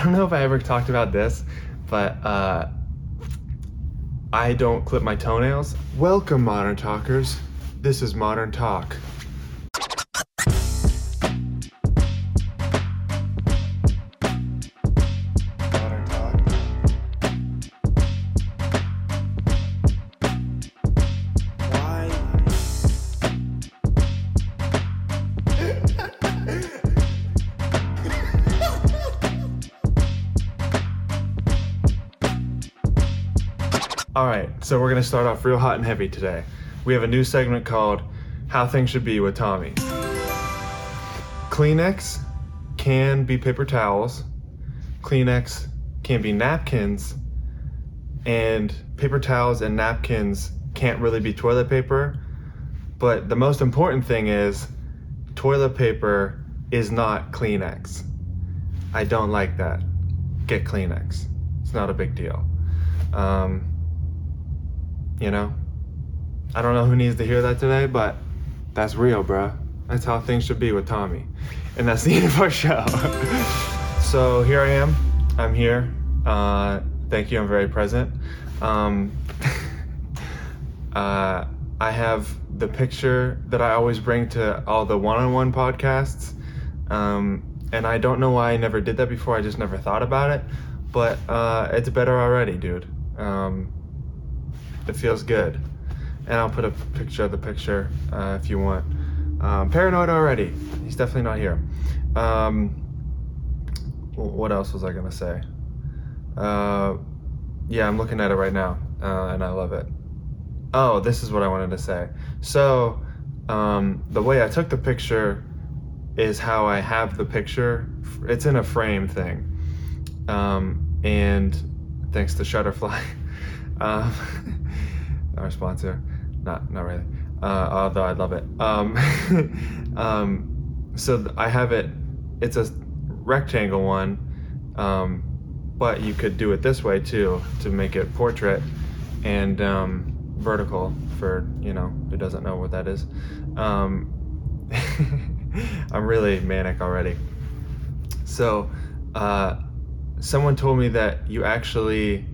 I don't know if I ever talked about this, but uh, I don't clip my toenails. Welcome, modern talkers. This is Modern Talk. We're gonna start off real hot and heavy today. We have a new segment called How Things Should Be with Tommy. Kleenex can be paper towels, Kleenex can be napkins, and paper towels and napkins can't really be toilet paper. But the most important thing is toilet paper is not Kleenex. I don't like that. Get Kleenex. It's not a big deal. Um, you know, I don't know who needs to hear that today, but that's real, bruh. That's how things should be with Tommy. And that's the end of our show. so here I am. I'm here. Uh, thank you. I'm very present. Um, uh, I have the picture that I always bring to all the one on one podcasts. Um, and I don't know why I never did that before. I just never thought about it. But uh, it's better already, dude. Um, it feels good. And I'll put a picture of the picture uh, if you want. Um, paranoid already. He's definitely not here. Um, what else was I gonna say? Uh, yeah, I'm looking at it right now, uh, and I love it. Oh, this is what I wanted to say. So, um, the way I took the picture is how I have the picture. It's in a frame thing. Um, and thanks to Shutterfly, um, our sponsor. Not, not really. Uh, although I love it. Um, um, so I have it. It's a rectangle one, um, but you could do it this way too to make it portrait and um, vertical for you know who doesn't know what that is. Um, I'm really manic already. So, uh, someone told me that you actually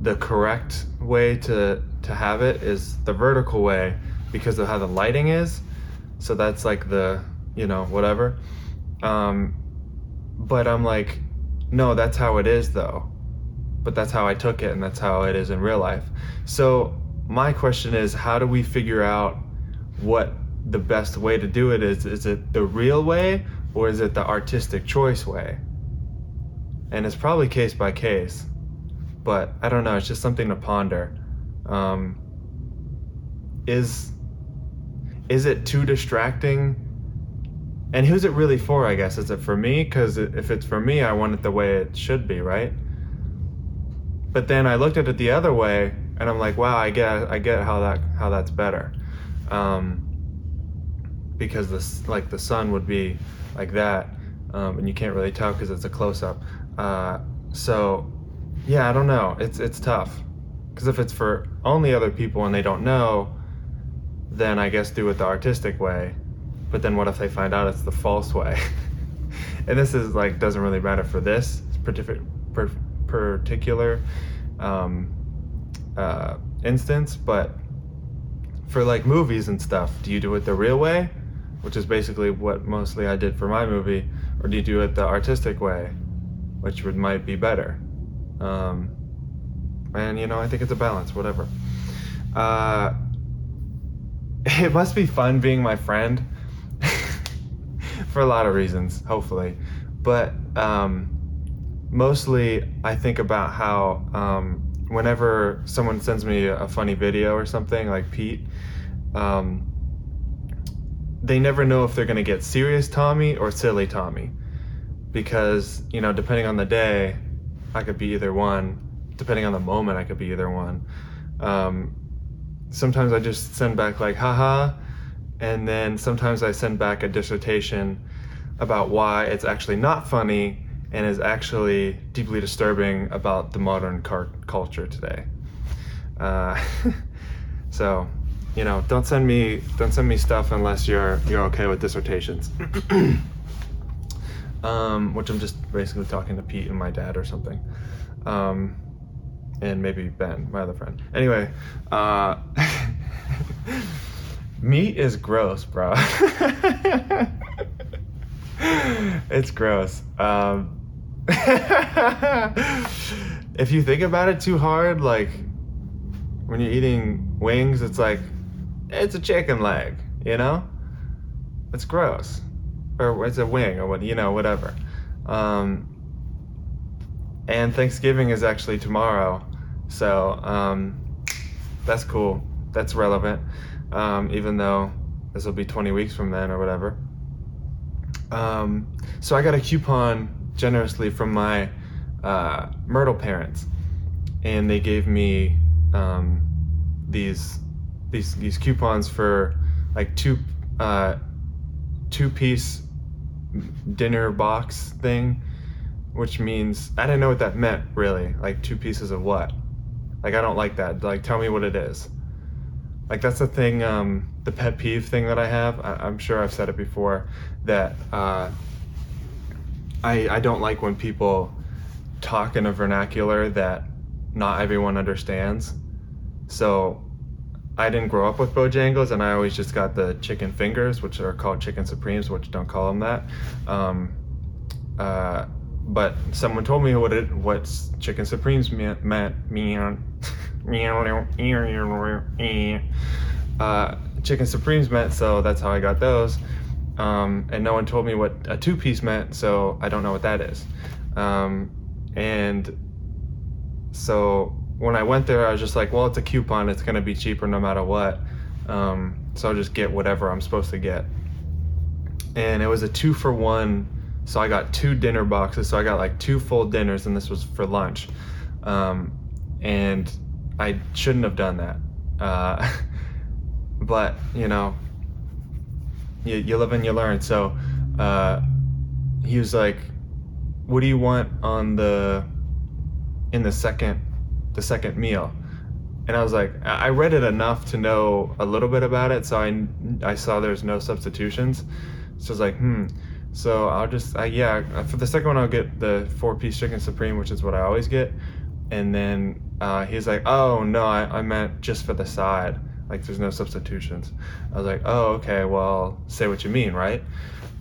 the correct way to to have it is the vertical way because of how the lighting is. So that's like the you know whatever. Um, but I'm like, no, that's how it is though. But that's how I took it, and that's how it is in real life. So my question is, how do we figure out what the best way to do it is? Is it the real way, or is it the artistic choice way? And it's probably case by case, but I don't know. It's just something to ponder. Um, is is it too distracting? And who's it really for? I guess is it for me? Because if it's for me, I want it the way it should be, right? But then I looked at it the other way, and I'm like, wow, I get, I get how that, how that's better, um, because this, like, the sun would be like that, um, and you can't really tell because it's a close up. Uh, so, yeah, I don't know. It's, it's tough, because if it's for only other people and they don't know, then I guess do it the artistic way. But then what if they find out it's the false way? and this is like doesn't really matter for this particular um, uh, instance, but for like movies and stuff, do you do it the real way, which is basically what mostly I did for my movie, or do you do it the artistic way, which would might be better? Um, and you know, I think it's a balance, whatever. Uh, it must be fun being my friend for a lot of reasons, hopefully. But um, mostly, I think about how um, whenever someone sends me a funny video or something, like Pete, um, they never know if they're going to get serious Tommy or silly Tommy. Because, you know, depending on the day, I could be either one. Depending on the moment, I could be either one. Um, sometimes I just send back, like, haha. And then sometimes I send back a dissertation about why it's actually not funny and is actually deeply disturbing about the modern car- culture today. Uh, so, you know, don't send me don't send me stuff unless you're you're okay with dissertations. um, which I'm just basically talking to Pete and my dad or something. Um, and maybe Ben, my other friend. Anyway, uh, meat is gross, bro. it's gross. Um, if you think about it too hard, like when you're eating wings, it's like it's a chicken leg, you know? It's gross. Or it's a wing or what, you know, whatever. Um, and Thanksgiving is actually tomorrow. So um, that's cool. That's relevant. Um, even though this will be 20 weeks from then or whatever. Um, so I got a coupon generously from my uh, Myrtle parents, and they gave me um, these these these coupons for like two uh, two piece dinner box thing, which means I didn't know what that meant really. Like two pieces of what? Like I don't like that. Like tell me what it is. Like that's the thing, um, the pet peeve thing that I have. I, am sure I've said it before that uh, I I don't like when people talk in a vernacular that not everyone understands. So I didn't grow up with Bojangles, and I always just got the chicken fingers, which are called chicken supremes, which don't call them that. Um, uh, but someone told me what it what chicken supremes meant. meant mean, uh, chicken supremes meant, so that's how I got those. Um, and no one told me what a two piece meant, so I don't know what that is. Um, and so when I went there, I was just like, well, it's a coupon. It's going to be cheaper no matter what. Um, so I'll just get whatever I'm supposed to get. And it was a two for one. So I got two dinner boxes. So I got like two full dinners, and this was for lunch. Um, and I shouldn't have done that. Uh, but, you know, you, you live and you learn. So uh, he was like, what do you want on the in the second the second meal and i was like i read it enough to know a little bit about it so i i saw there's no substitutions so i was like hmm so i'll just uh, yeah for the second one i'll get the four piece chicken supreme which is what i always get and then uh, he's like oh no I, I meant just for the side like there's no substitutions i was like oh okay well say what you mean right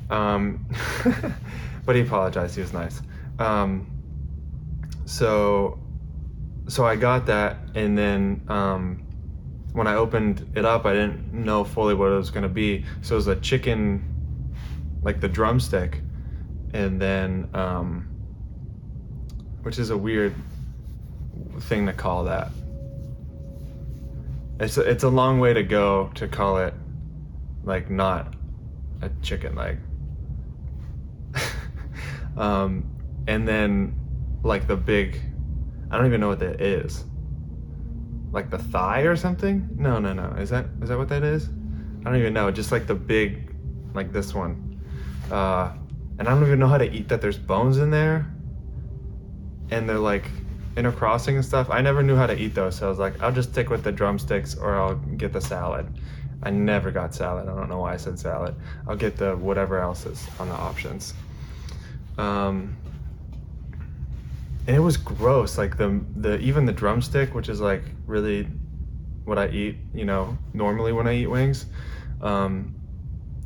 um, but he apologized. He was nice. Um, so, so I got that, and then um, when I opened it up, I didn't know fully what it was to be. So it was a chicken, like the drumstick, and then, um, which is a weird thing to call that. It's a, it's a long way to go to call it like not a chicken leg. Um, and then like the big, I don't even know what that is. Like the thigh or something? No, no, no. Is that is that what that is? I don't even know. Just like the big, like this one. Uh, and I don't even know how to eat that. There's bones in there, and they're like intercrossing and stuff. I never knew how to eat those, so I was like, I'll just stick with the drumsticks or I'll get the salad. I never got salad. I don't know why I said salad. I'll get the whatever else is on the options. Um, and it was gross. Like the the even the drumstick, which is like really what I eat, you know, normally when I eat wings. Um,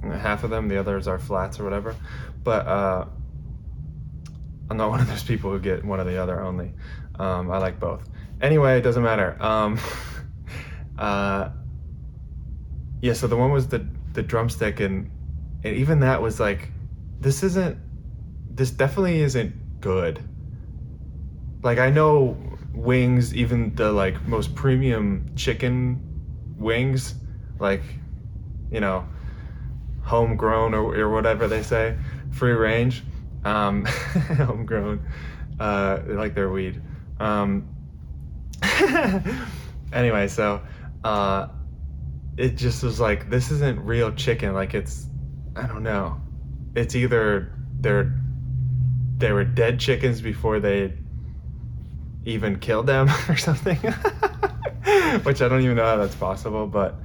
half of them, the others are flats or whatever. But uh, I'm not one of those people who get one or the other only. Um, I like both. Anyway, it doesn't matter. Um, uh, yeah, so the one was the the drumstick, and and even that was like, this isn't this definitely isn't good. Like I know wings, even the like most premium chicken wings, like you know, homegrown or, or whatever they say, free range, um, homegrown, uh, like their weed. Um, anyway, so uh, it just was like this isn't real chicken. Like it's, I don't know, it's either they're they were dead chickens before they even killed them or something. Which I don't even know how that's possible, but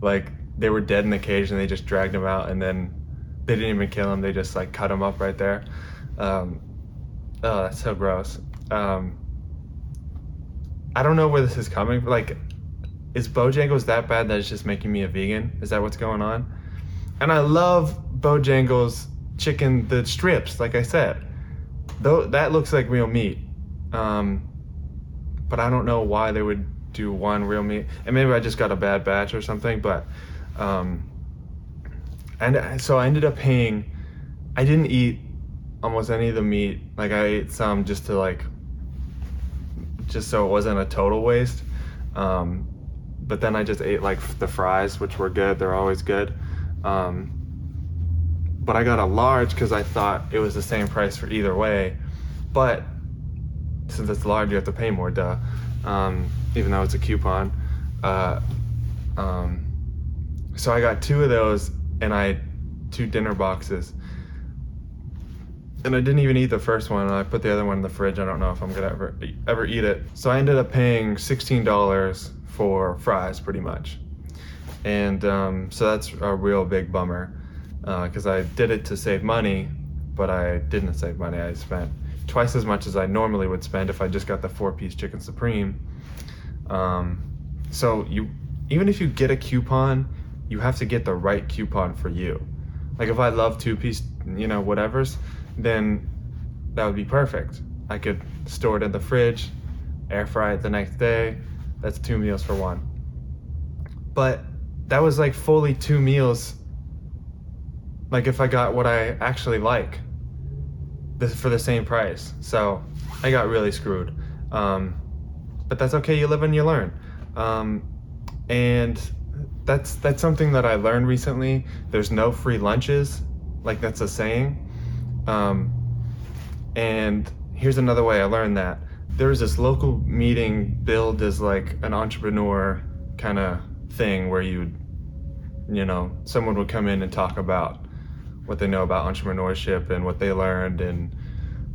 like they were dead in the cage and they just dragged them out and then they didn't even kill them. They just like cut them up right there. Um, oh, that's so gross. Um, I don't know where this is coming from. Like, is Bojangles that bad that it's just making me a vegan? Is that what's going on? And I love Bojangles chicken, the strips, like I said. Though that looks like real meat. Um, but I don't know why they would do one real meat. And maybe I just got a bad batch or something, but um, and so I ended up paying I didn't eat almost any of the meat. Like I ate some just to like just so it wasn't a total waste. Um, but then I just ate like the fries, which were good. They're always good. Um, but I got a large because I thought it was the same price for either way. But since it's large, you have to pay more, duh. Um, even though it's a coupon. Uh, um, so I got two of those, and I two dinner boxes. And I didn't even eat the first one. I put the other one in the fridge. I don't know if I'm gonna ever ever eat it. So I ended up paying sixteen dollars for fries, pretty much. And um, so that's a real big bummer because uh, I did it to save money, but I didn't save money. I spent twice as much as I normally would spend if I just got the four-piece chicken supreme. Um, so you, even if you get a coupon, you have to get the right coupon for you. Like if I love two-piece, you know, whatever's, then that would be perfect. I could store it in the fridge, air fry it the next day. That's two meals for one. But that was like fully two meals. Like if I got what I actually like for the same price. So I got really screwed. Um, but that's okay. You live and you learn. Um, and that's that's something that I learned recently. There's no free lunches, like that's a saying. Um, and here's another way I learned that. There was this local meeting billed as like an entrepreneur kind of thing where you you know, someone would come in and talk about what they know about entrepreneurship and what they learned and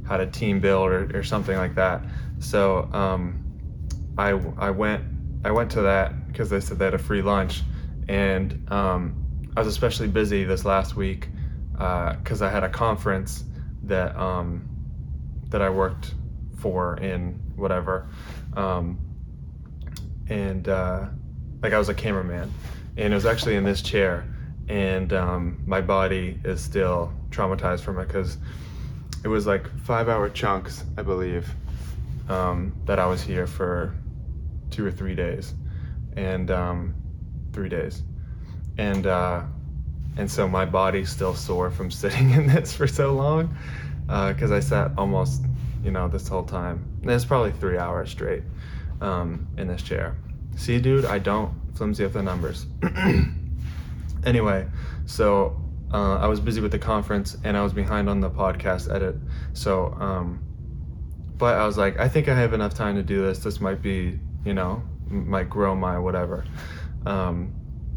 how to team build or, or something like that. So um, I I went I went to that because they said they had a free lunch, and um, I was especially busy this last week because uh, I had a conference that um, that I worked for in whatever, um, and uh, like I was a cameraman, and it was actually in this chair, and um, my body is still traumatized from it because it was like five hour chunks, I believe, um, that I was here for two or three days, and um, three days, and uh, and so my body's still sore from sitting in this for so long, because uh, I sat almost, you know, this whole time. And it's probably three hours straight um, in this chair. See, dude, I don't flimsy up the numbers. anyway, so uh, I was busy with the conference and I was behind on the podcast edit. So, um, but I was like, I think I have enough time to do this. This might be you know, might grow my whatever, um,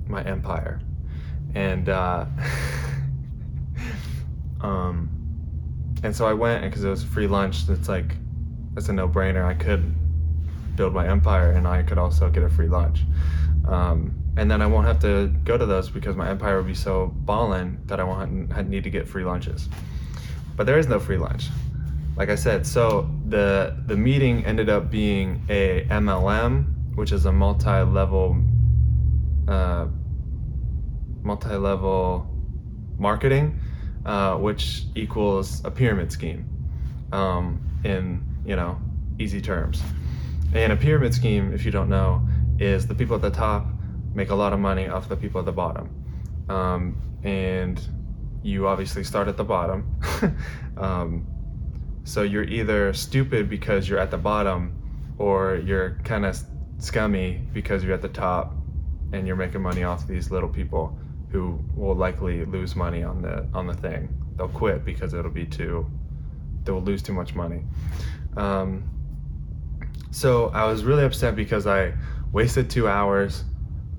my empire. And, uh, um, and so I went because it was free lunch. It's like, it's a no brainer. I could build my empire and I could also get a free lunch. Um, and then I won't have to go to those because my empire will be so ballin' that I won't need to get free lunches. But there is no free lunch like I said, so the the meeting ended up being a MLM, which is a multi-level uh, multi-level marketing, uh, which equals a pyramid scheme um, in you know easy terms. And a pyramid scheme, if you don't know, is the people at the top make a lot of money off the people at the bottom, um, and you obviously start at the bottom. um, so you're either stupid because you're at the bottom, or you're kind of scummy because you're at the top, and you're making money off these little people who will likely lose money on the on the thing. They'll quit because it'll be too. They'll lose too much money. Um, so I was really upset because I wasted two hours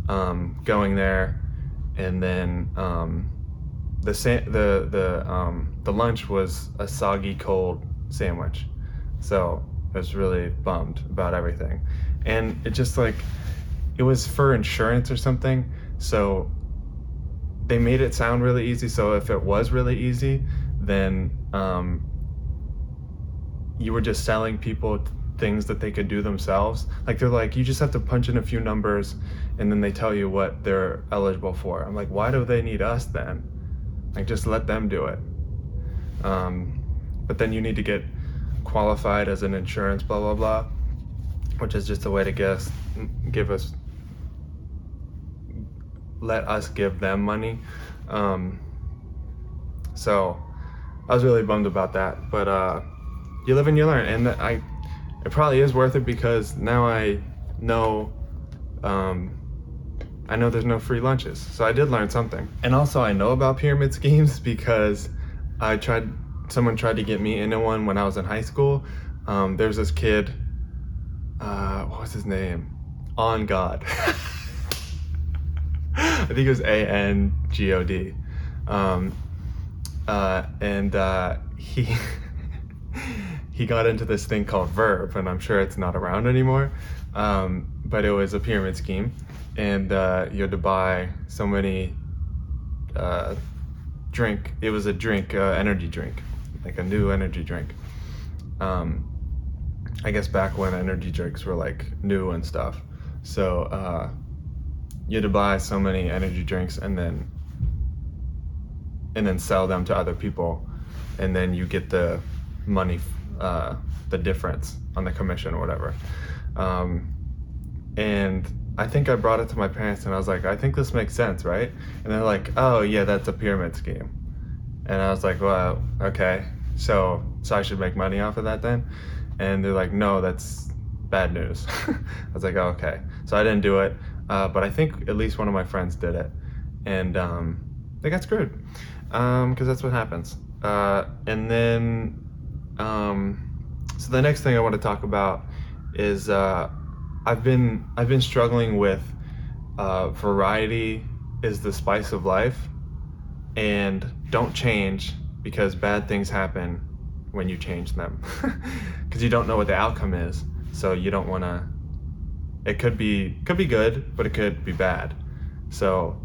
um, going there, and then um, the the the um, the lunch was a soggy cold sandwich. So I was really bummed about everything. And it just like, it was for insurance or something. So they made it sound really easy. So if it was really easy, then um, you were just selling people things that they could do themselves. Like they're like, you just have to punch in a few numbers and then they tell you what they're eligible for. I'm like, why do they need us then? Like just let them do it. Um, but then you need to get qualified as an insurance, blah blah blah, which is just a way to guess, give us, let us give them money. Um, so I was really bummed about that, but uh, you live and you learn, and I it probably is worth it because now I know um, I know there's no free lunches. So I did learn something. And also I know about pyramid schemes because I tried someone tried to get me into one when I was in high school. Um, there's this kid, uh, what was his name? On God. I think it was A N G O D. Um, uh, and uh, he he got into this thing called Verve, and I'm sure it's not around anymore. Um, but it was a pyramid scheme, and uh, you had to buy so many uh, drink. It was a drink, uh, energy drink, like a new energy drink. Um, I guess back when energy drinks were like new and stuff. So uh, you had to buy so many energy drinks and then and then sell them to other people, and then you get the money uh, the difference on the commission or whatever. Um, and I think I brought it to my parents and I was like, I think this makes sense, right? And they're like, oh yeah, that's a pyramid scheme. And I was like, well, okay, so so I should make money off of that then? And they're like, no, that's bad news. I was like, oh, okay. So I didn't do it, uh, but I think at least one of my friends did it, and um, they got screwed because um, that's what happens. Uh, and then um, so the next thing I want to talk about is uh, I've been I've been struggling with uh, variety is the spice of life, and don't change because bad things happen when you change them because you don't know what the outcome is. So you don't want to. It could be could be good, but it could be bad. So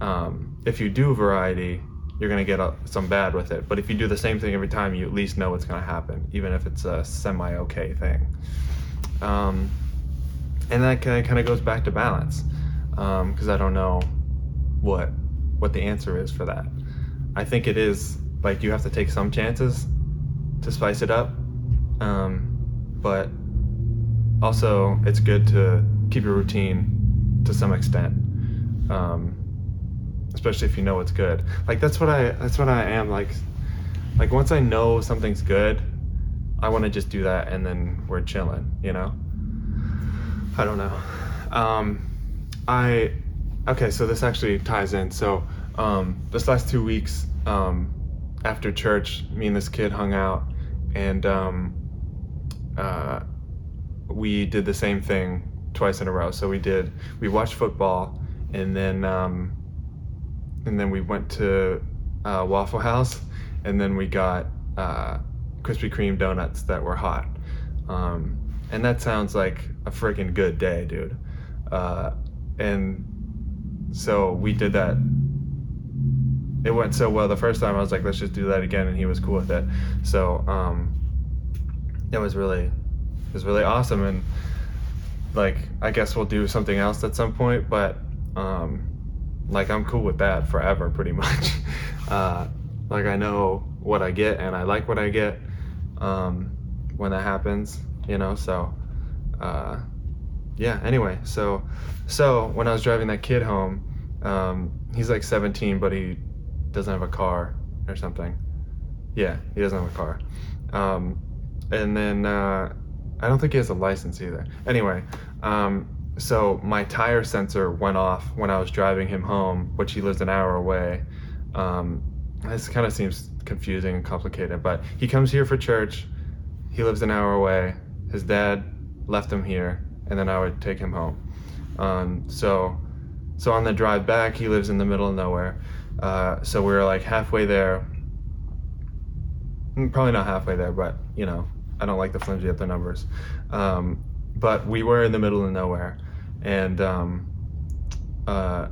um, if you do variety, you're going to get a, some bad with it. But if you do the same thing every time, you at least know what's going to happen, even if it's a semi okay thing. Um, and that kind of goes back to balance, because um, I don't know what what the answer is for that. I think it is like you have to take some chances to spice it up, um, but also it's good to keep your routine to some extent. Um, especially if you know it's good. Like that's what I that's what I am like. Like once I know something's good, I want to just do that and then we're chilling. You know. I don't know. Um, I okay. So this actually ties in. So um, this last two weeks um, after church, me and this kid hung out and um, uh, we did the same thing twice in a row. So we did we watched football and then um, and then we went to uh, Waffle House, and then we got uh, Krispy Kreme donuts that were hot. Um, and that sounds like a freaking good day, dude. Uh, and so we did that. It went so well the first time. I was like, let's just do that again, and he was cool with it. So um, it was really, was really awesome. And like, I guess we'll do something else at some point, but um, like I'm cool with that forever, pretty much. Uh, like I know what I get, and I like what I get um, when that happens, you know. So, uh, yeah. Anyway, so so when I was driving that kid home, um, he's like 17, but he doesn't have a car or something. Yeah, he doesn't have a car. Um, and then uh, I don't think he has a license either. Anyway, um, so my tire sensor went off when I was driving him home, which he lives an hour away. Um, this kind of seems confusing and complicated, but he comes here for church. He lives an hour away. His dad left him here, and then I would take him home. Um, so, so on the drive back, he lives in the middle of nowhere. Uh, so we were like halfway there. Mm, probably not halfway there, but you know, I don't like the flimsy at the numbers. Um, but we were in the middle of nowhere and um, uh,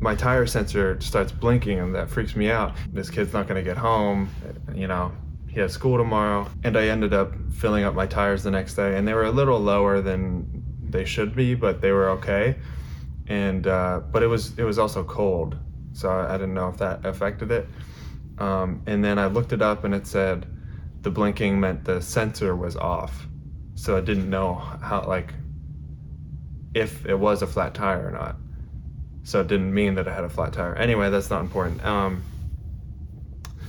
my tire sensor starts blinking and that freaks me out this kid's not going to get home you know he has school tomorrow, and I ended up filling up my tires the next day, and they were a little lower than they should be, but they were okay. And uh, but it was it was also cold, so I, I didn't know if that affected it. Um, and then I looked it up, and it said the blinking meant the sensor was off, so I didn't know how like if it was a flat tire or not. So it didn't mean that I had a flat tire. Anyway, that's not important. Um,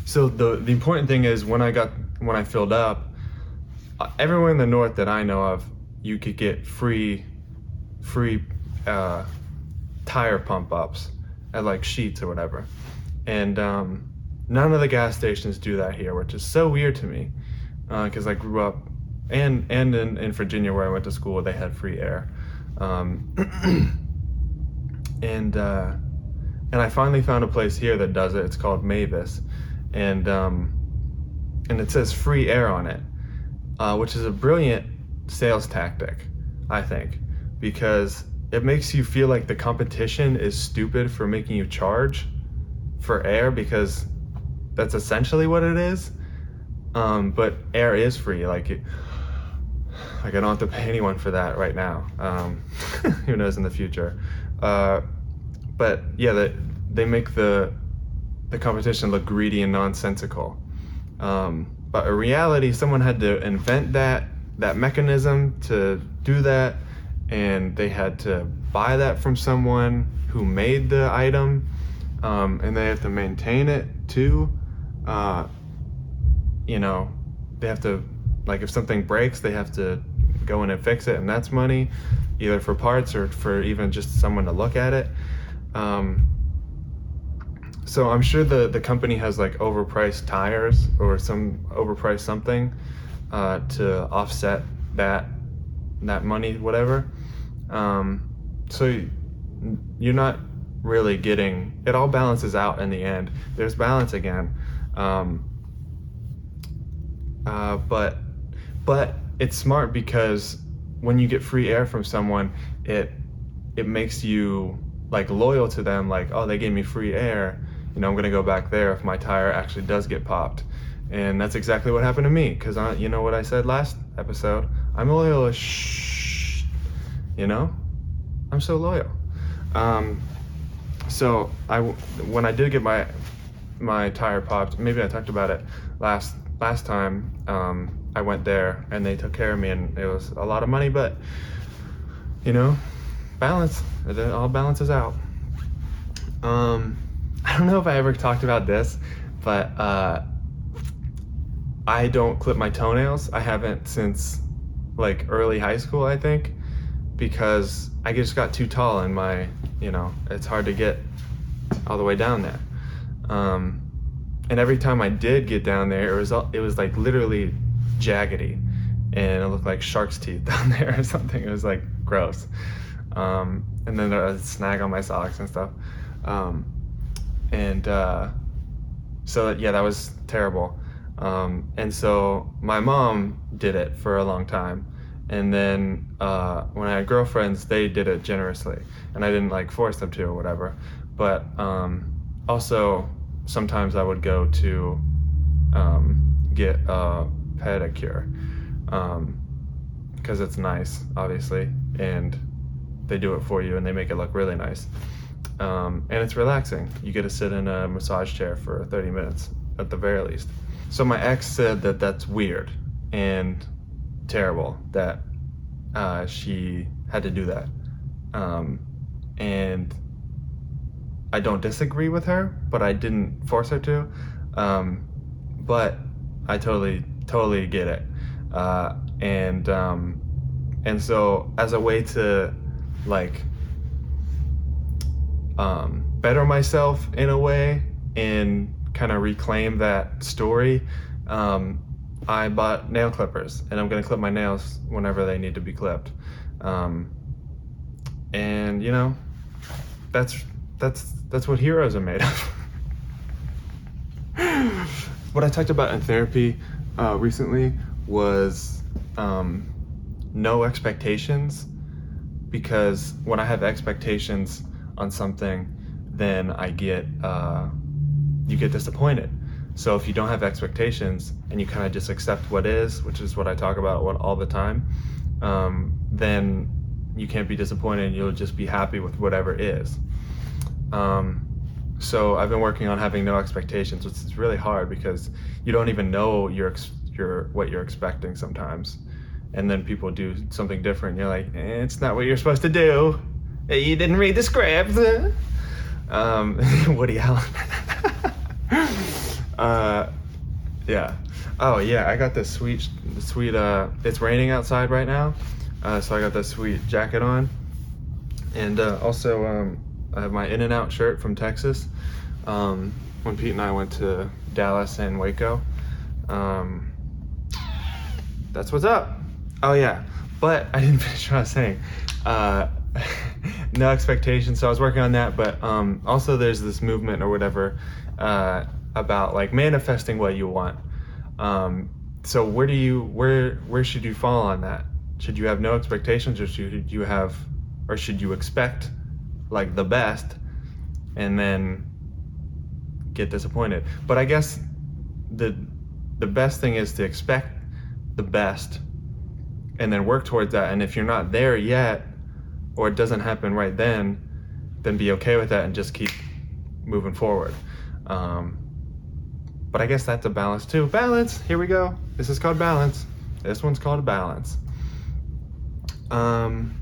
so the the important thing is when I got when I filled up, uh, everywhere in the north that I know of, you could get free free uh, tire pump ups at like Sheetz or whatever, and um, none of the gas stations do that here, which is so weird to me because uh, I grew up and and in, in Virginia where I went to school, they had free air. Um, and uh, and I finally found a place here that does it. It's called Mavis, and um, and it says free air on it, uh, which is a brilliant sales tactic, I think, because it makes you feel like the competition is stupid for making you charge for air because that's essentially what it is. Um, but air is free, like. It, like I don't have to pay anyone for that right now. Um, who knows in the future? Uh, but yeah, they, they make the the competition look greedy and nonsensical. Um, but in reality, someone had to invent that that mechanism to do that, and they had to buy that from someone who made the item, um, and they have to maintain it too. Uh, you know, they have to like if something breaks, they have to go in and fix it, and that's money, either for parts or for even just someone to look at it. Um, so I'm sure the the company has like overpriced tires or some overpriced something uh, to offset that that money, whatever. Um, so you're not really getting it all balances out in the end. There's balance again, um, uh, but but it's smart because when you get free air from someone, it it makes you like loyal to them. Like, oh, they gave me free air. You know, I'm gonna go back there if my tire actually does get popped. And that's exactly what happened to me. Cause I, you know what I said last episode? I'm loyal. You know, I'm so loyal. Um, so I when I did get my my tire popped, maybe I talked about it last last time. Um, I went there and they took care of me, and it was a lot of money, but you know, balance. It all balances out. Um, I don't know if I ever talked about this, but uh, I don't clip my toenails. I haven't since like early high school, I think, because I just got too tall and my, you know, it's hard to get all the way down there. Um, and every time I did get down there, it was it was like literally jaggedy and it looked like shark's teeth down there or something. It was like gross. Um, and then there was a snag on my socks and stuff. Um, and uh, so yeah, that was terrible. Um, and so my mom did it for a long time. And then uh, when I had girlfriends, they did it generously, and I didn't like force them to or whatever. But um, also sometimes I would go to um, get a pedicure because um, it's nice, obviously, and they do it for you and they make it look really nice. Um, and it's relaxing. You get to sit in a massage chair for 30 minutes at the very least. So my ex said that that's weird and terrible that uh, she had to do that. Um, and I don't disagree with her, but I didn't force her to. Um, but I totally totally get it. Uh, and um, and so as a way to like um, better myself in a way and kind of reclaim that story, um, I bought nail clippers and I'm gonna clip my nails whenever they need to be clipped. Um, and you know, that's that's that's what heroes are made of. what I talked about in therapy uh, recently was um, no expectations because when I have expectations on something, then I get uh, you get disappointed. So if you don't have expectations and you kind of just accept what is, which is what I talk about all the time, um, then you can't be disappointed. You'll just be happy with whatever is. Um, so I've been working on having no expectations, which is really hard because you don't even know your your what you're expecting sometimes, and then people do something different. You're like, eh, it's not what you're supposed to do. You didn't read the script. Um, Woody Allen. uh, yeah. Oh yeah, I got this sweet, sweet. Uh, it's raining outside right now, uh, so I got this sweet jacket on, and uh, also um, I have my In-N-Out shirt from Texas. Um, when Pete and I went to Dallas and Waco, um, that's what's up. Oh yeah, but I didn't finish what I was saying. Uh, no expectations. So I was working on that, but um, also there's this movement or whatever uh, about like manifesting what you want. Um, so where do you where where should you fall on that? Should you have no expectations, or should you have, or should you expect like the best, and then get disappointed? But I guess the the best thing is to expect the best, and then work towards that. And if you're not there yet, or it doesn't happen right then, then be okay with that and just keep moving forward. Um, but I guess that's a balance too. Balance. Here we go. This is called balance. This one's called balance. Um,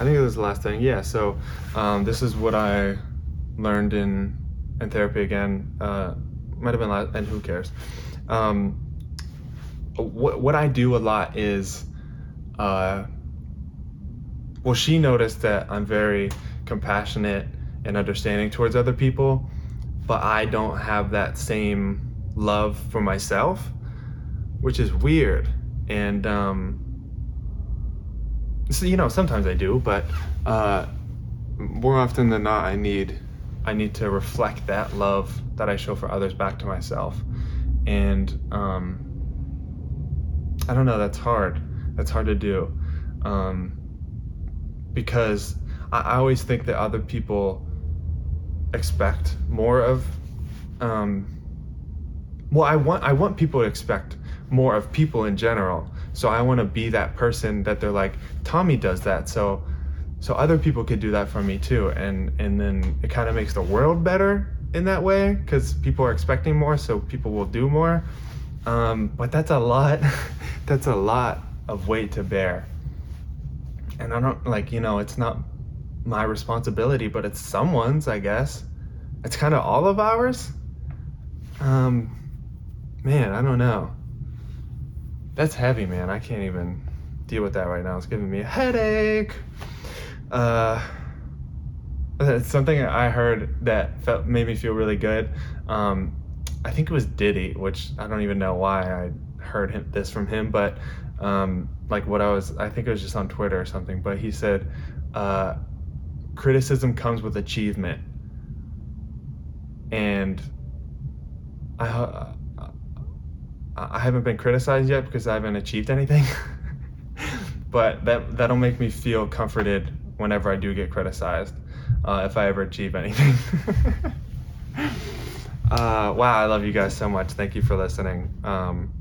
I think it was the last thing. Yeah. So um, this is what I learned in in therapy again. Uh, might have been last, and who cares? Um, what what I do a lot is. Uh, well, she noticed that I'm very compassionate and understanding towards other people, but I don't have that same love for myself, which is weird. And um, so you know, sometimes I do, but uh, more often than not, I need I need to reflect that love that I show for others back to myself. And um, I don't know, that's hard. That's hard to do. Um, because I, I always think that other people expect more of um, well i want i want people to expect more of people in general so i want to be that person that they're like tommy does that so so other people could do that for me too and and then it kind of makes the world better in that way because people are expecting more so people will do more um, but that's a lot that's a lot of weight to bear and I don't like, you know, it's not my responsibility, but it's someone's, I guess. It's kind of all of ours. Um, man, I don't know. That's heavy, man. I can't even deal with that right now. It's giving me a headache. Uh, it's something I heard that felt made me feel really good. Um, I think it was Diddy, which I don't even know why I heard him, this from him, but um, like what I was, I think it was just on Twitter or something, but he said, uh, criticism comes with achievement. And I, I haven't been criticized yet because I haven't achieved anything. but that that'll make me feel comforted whenever I do get criticized, uh, if I ever achieve anything. uh, wow, I love you guys so much. Thank you for listening. Um,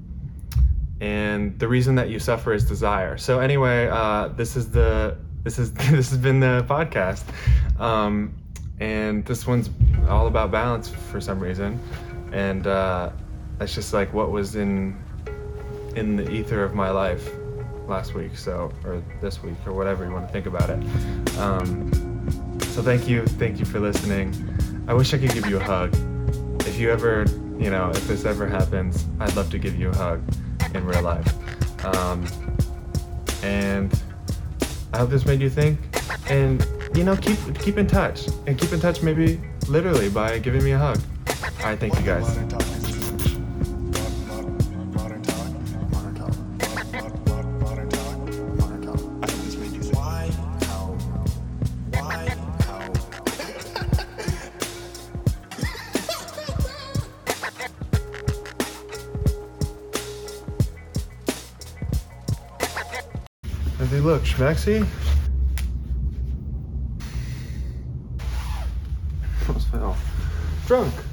and the reason that you suffer is desire. So anyway, uh, this is the this is this has been the podcast, um, and this one's all about balance for some reason, and uh, that's just like what was in in the ether of my life last week, so or this week or whatever you want to think about it. Um, so thank you, thank you for listening. I wish I could give you a hug. If you ever, you know, if this ever happens, I'd love to give you a hug in real life. Um, and I hope this made you think. And you know, keep keep in touch and keep in touch maybe literally by giving me a hug. All right, thank you guys. Schmexy. Almost fell. Drunk.